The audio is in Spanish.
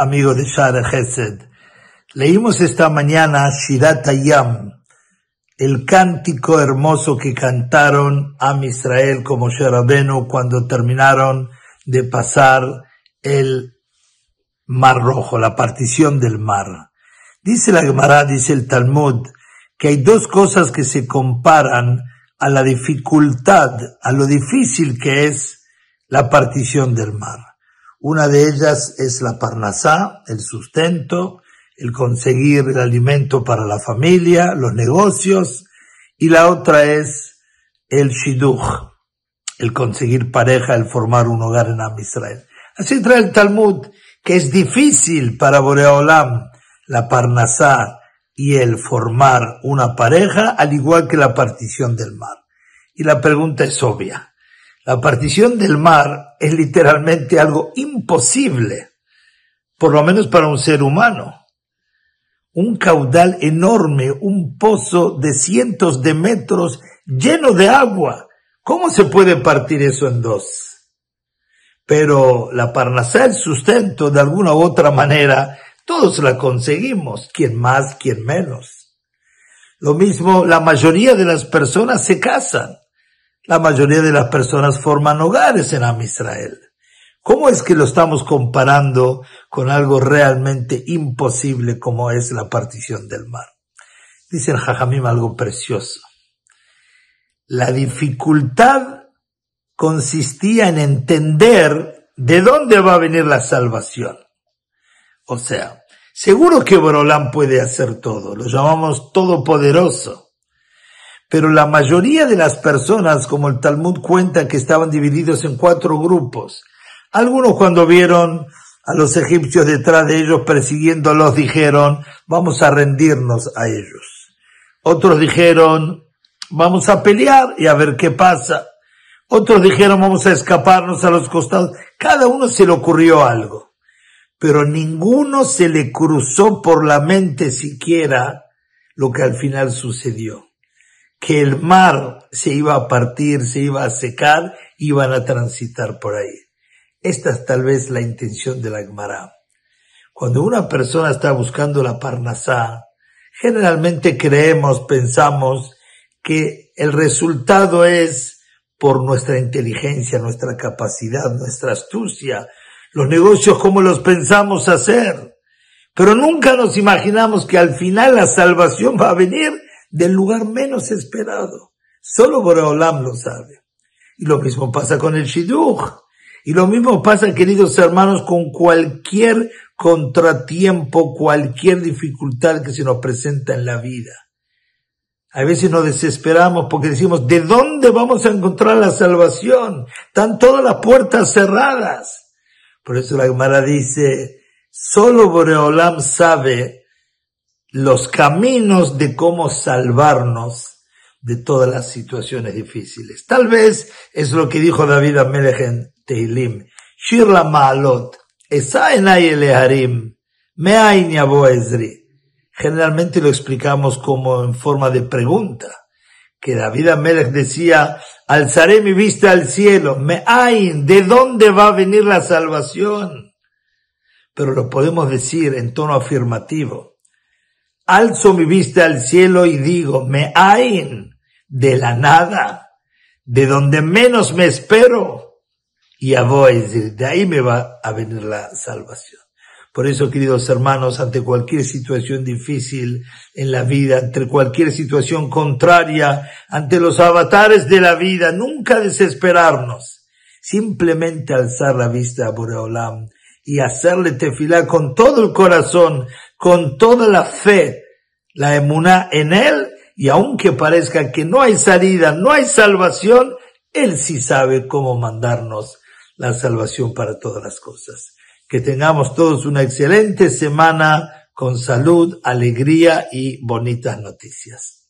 Amigo de Shara Chesed. Leímos esta mañana Shirat Ayam, el cántico hermoso que cantaron a Israel como Sherabenu cuando terminaron de pasar el Mar Rojo, la partición del mar. Dice la Gemara, dice el Talmud, que hay dos cosas que se comparan a la dificultad, a lo difícil que es la partición del mar. Una de ellas es la parnasá, el sustento, el conseguir el alimento para la familia, los negocios, y la otra es el shidduch, el conseguir pareja, el formar un hogar en Am Israel. Así trae el Talmud, que es difícil para Boreolam la parnasá y el formar una pareja, al igual que la partición del mar. Y la pregunta es obvia. La partición del mar es literalmente algo imposible, por lo menos para un ser humano. Un caudal enorme, un pozo de cientos de metros lleno de agua. ¿Cómo se puede partir eso en dos? Pero la parnasá, sustento, de alguna u otra manera, todos la conseguimos, quien más, quien menos. Lo mismo, la mayoría de las personas se casan la mayoría de las personas forman hogares en Am Israel. ¿Cómo es que lo estamos comparando con algo realmente imposible como es la partición del mar? Dice el Jajamim algo precioso. La dificultad consistía en entender de dónde va a venir la salvación. O sea, seguro que Borolán puede hacer todo, lo llamamos todopoderoso. Pero la mayoría de las personas, como el Talmud cuenta, que estaban divididos en cuatro grupos. Algunos cuando vieron a los egipcios detrás de ellos persiguiéndolos dijeron, vamos a rendirnos a ellos. Otros dijeron, vamos a pelear y a ver qué pasa. Otros dijeron, vamos a escaparnos a los costados. Cada uno se le ocurrió algo. Pero ninguno se le cruzó por la mente siquiera lo que al final sucedió que el mar se iba a partir, se iba a secar, iban a transitar por ahí. Esta es tal vez la intención de la Gemara. Cuando una persona está buscando la parnasá, generalmente creemos, pensamos que el resultado es por nuestra inteligencia, nuestra capacidad, nuestra astucia, los negocios como los pensamos hacer. Pero nunca nos imaginamos que al final la salvación va a venir del lugar menos esperado. Solo Boreolam lo sabe. Y lo mismo pasa con el Shidduch. Y lo mismo pasa, queridos hermanos, con cualquier contratiempo, cualquier dificultad que se nos presenta en la vida. A veces nos desesperamos porque decimos, ¿de dónde vamos a encontrar la salvación? Están todas las puertas cerradas. Por eso la Gemara dice, solo Boreolam sabe los caminos de cómo salvarnos de todas las situaciones difíciles. Tal vez es lo que dijo David Amelech en Tehilim. Shir la ma'alot, Generalmente lo explicamos como en forma de pregunta. Que David Amelech decía, alzaré mi vista al cielo, me'ain, ¿de dónde va a venir la salvación? Pero lo podemos decir en tono afirmativo alzo mi vista al cielo y digo, me hay de la nada, de donde menos me espero, y a voy, de ahí me va a venir la salvación. Por eso, queridos hermanos, ante cualquier situación difícil en la vida, ante cualquier situación contraria, ante los avatares de la vida, nunca desesperarnos. Simplemente alzar la vista a Boreolam y hacerle tefilá con todo el corazón, con toda la fe, la emuná en él, y aunque parezca que no hay salida, no hay salvación, él sí sabe cómo mandarnos la salvación para todas las cosas. Que tengamos todos una excelente semana con salud, alegría y bonitas noticias.